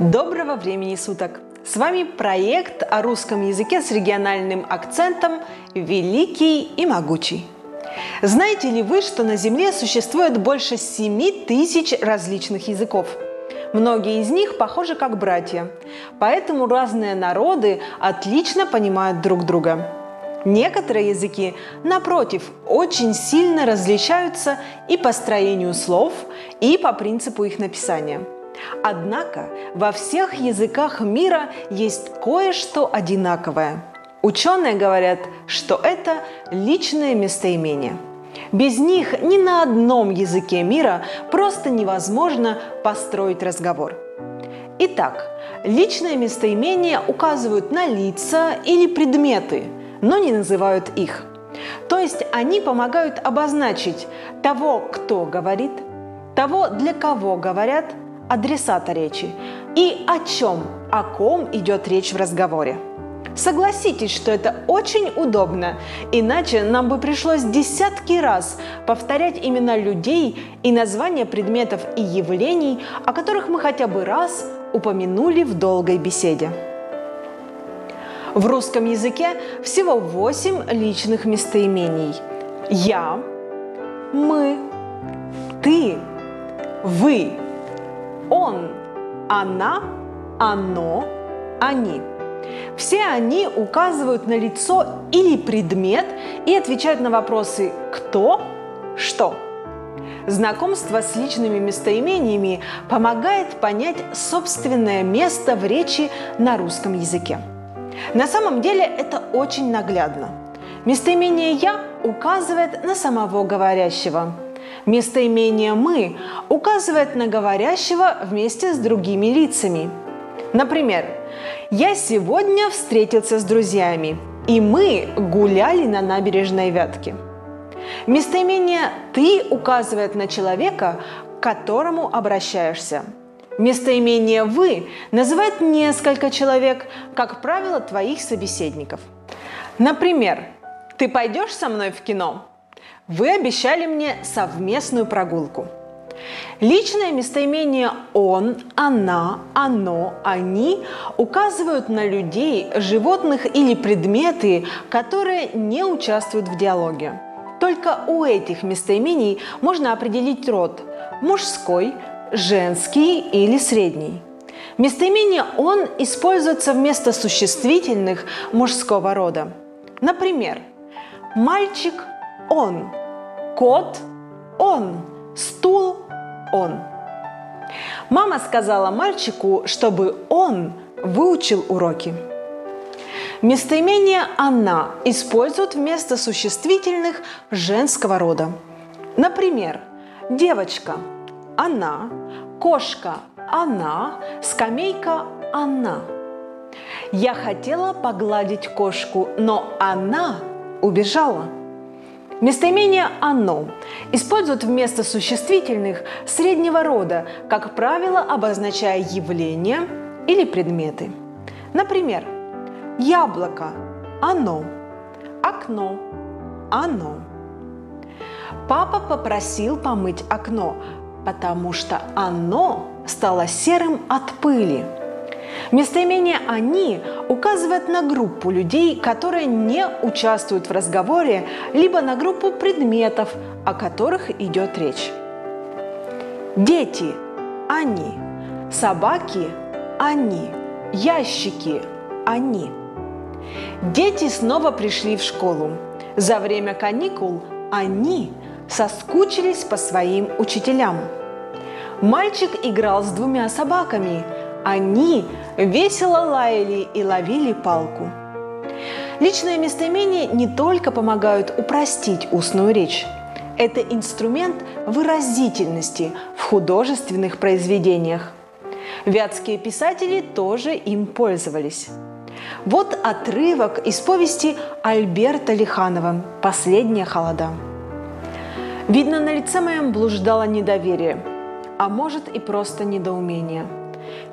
Доброго времени суток! С вами проект о русском языке с региональным акцентом «Великий и могучий». Знаете ли вы, что на Земле существует больше 7 тысяч различных языков? Многие из них похожи как братья, поэтому разные народы отлично понимают друг друга. Некоторые языки, напротив, очень сильно различаются и по строению слов, и по принципу их написания – Однако во всех языках мира есть кое-что одинаковое. Ученые говорят, что это личное местоимение. Без них ни на одном языке мира просто невозможно построить разговор. Итак, личные местоимения указывают на лица или предметы, но не называют их. То есть они помогают обозначить того, кто говорит, того, для кого говорят – адресата речи и о чем, о ком идет речь в разговоре. Согласитесь, что это очень удобно, иначе нам бы пришлось десятки раз повторять имена людей и названия предметов и явлений, о которых мы хотя бы раз упомянули в долгой беседе. В русском языке всего восемь личных местоимений. Я, мы, ты, вы, он, она, оно, они. Все они указывают на лицо или предмет и отвечают на вопросы «кто?», «что?». Знакомство с личными местоимениями помогает понять собственное место в речи на русском языке. На самом деле это очень наглядно. Местоимение «я» указывает на самого говорящего – Местоимение «мы» указывает на говорящего вместе с другими лицами. Например, «Я сегодня встретился с друзьями, и мы гуляли на набережной Вятки». Местоимение «ты» указывает на человека, к которому обращаешься. Местоимение «вы» называет несколько человек, как правило, твоих собеседников. Например, «Ты пойдешь со мной в кино?» Вы обещали мне совместную прогулку. Личное местоимение «он», «она», «оно», «они» указывают на людей, животных или предметы, которые не участвуют в диалоге. Только у этих местоимений можно определить род – мужской, женский или средний. Местоимение «он» используется вместо существительных мужского рода. Например, «мальчик – он», Кот – он, стул – он. Мама сказала мальчику, чтобы он выучил уроки. Местоимение «она» используют вместо существительных женского рода. Например, девочка – она, кошка – она, скамейка – она. Я хотела погладить кошку, но она убежала – Местоимение «оно» используют вместо существительных среднего рода, как правило, обозначая явления или предметы. Например, яблоко – оно, окно – оно. Папа попросил помыть окно, потому что оно стало серым от пыли – Местоимение «они» указывает на группу людей, которые не участвуют в разговоре, либо на группу предметов, о которых идет речь. Дети – они. Собаки – они. Ящики – они. Дети снова пришли в школу. За время каникул они соскучились по своим учителям. Мальчик играл с двумя собаками – они весело лаяли и ловили палку. Личные местоимения не только помогают упростить устную речь. Это инструмент выразительности в художественных произведениях. Вятские писатели тоже им пользовались. Вот отрывок из повести Альберта Лиханова «Последняя холода». Видно, на лице моем блуждало недоверие, а может и просто недоумение –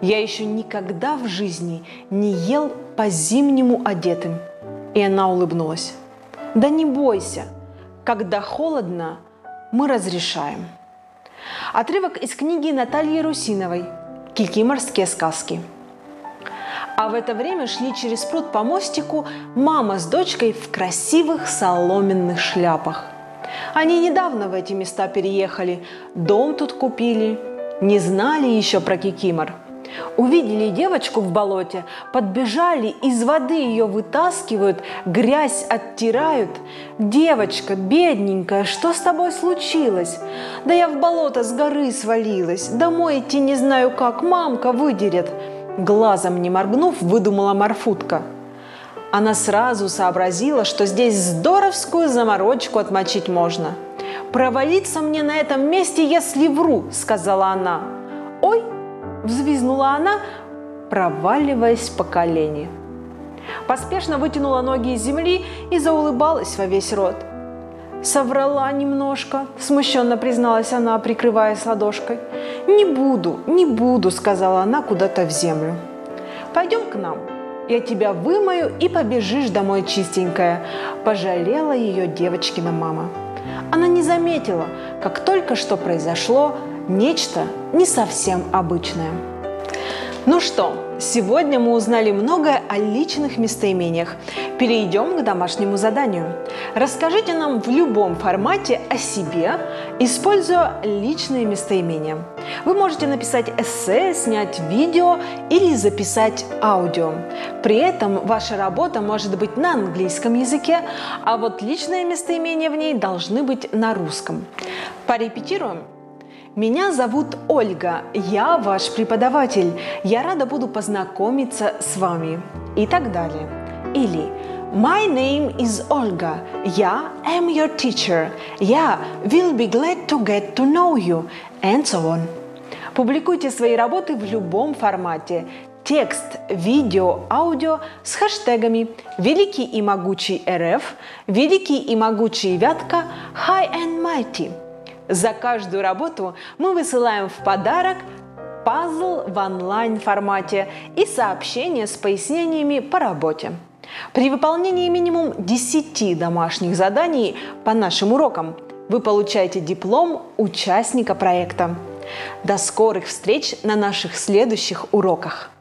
я еще никогда в жизни не ел по-зимнему одетым. И она улыбнулась. Да не бойся, когда холодно, мы разрешаем. Отрывок из книги Натальи Русиновой кикиморские сказки. А в это время шли через пруд по мостику мама с дочкой в красивых соломенных шляпах. Они недавно в эти места переехали, дом тут купили, не знали еще про кикимор – Увидели девочку в болоте, подбежали, из воды ее вытаскивают, грязь оттирают. «Девочка, бедненькая, что с тобой случилось?» «Да я в болото с горы свалилась, домой идти не знаю как, мамка выдерет». Глазом не моргнув, выдумала Марфутка. Она сразу сообразила, что здесь здоровскую заморочку отмочить можно. «Провалиться мне на этом месте, если вру», — сказала она. «Ой, Взвизнула она, проваливаясь по колени. Поспешно вытянула ноги из земли и заулыбалась во весь рот. «Соврала немножко», – смущенно призналась она, прикрываясь ладошкой. «Не буду, не буду», – сказала она куда-то в землю. «Пойдем к нам, я тебя вымою и побежишь домой чистенькая», – пожалела ее девочкина мама. Она не заметила, как только что произошло нечто не совсем обычное. Ну что, сегодня мы узнали многое о личных местоимениях. Перейдем к домашнему заданию. Расскажите нам в любом формате о себе, используя личные местоимения. Вы можете написать эссе, снять видео или записать аудио. При этом ваша работа может быть на английском языке, а вот личные местоимения в ней должны быть на русском. Порепетируем? Меня зовут Ольга, я ваш преподаватель. Я рада буду познакомиться с вами. И так далее. Или My name is Olga. Я am your teacher. Я will be glad to get to know you. And so on. Публикуйте свои работы в любом формате. Текст, видео, аудио с хэштегами «Великий и могучий РФ», «Великий и могучий Вятка», «High and Mighty». За каждую работу мы высылаем в подарок пазл в онлайн-формате и сообщение с пояснениями по работе. При выполнении минимум 10 домашних заданий по нашим урокам вы получаете диплом участника проекта. До скорых встреч на наших следующих уроках!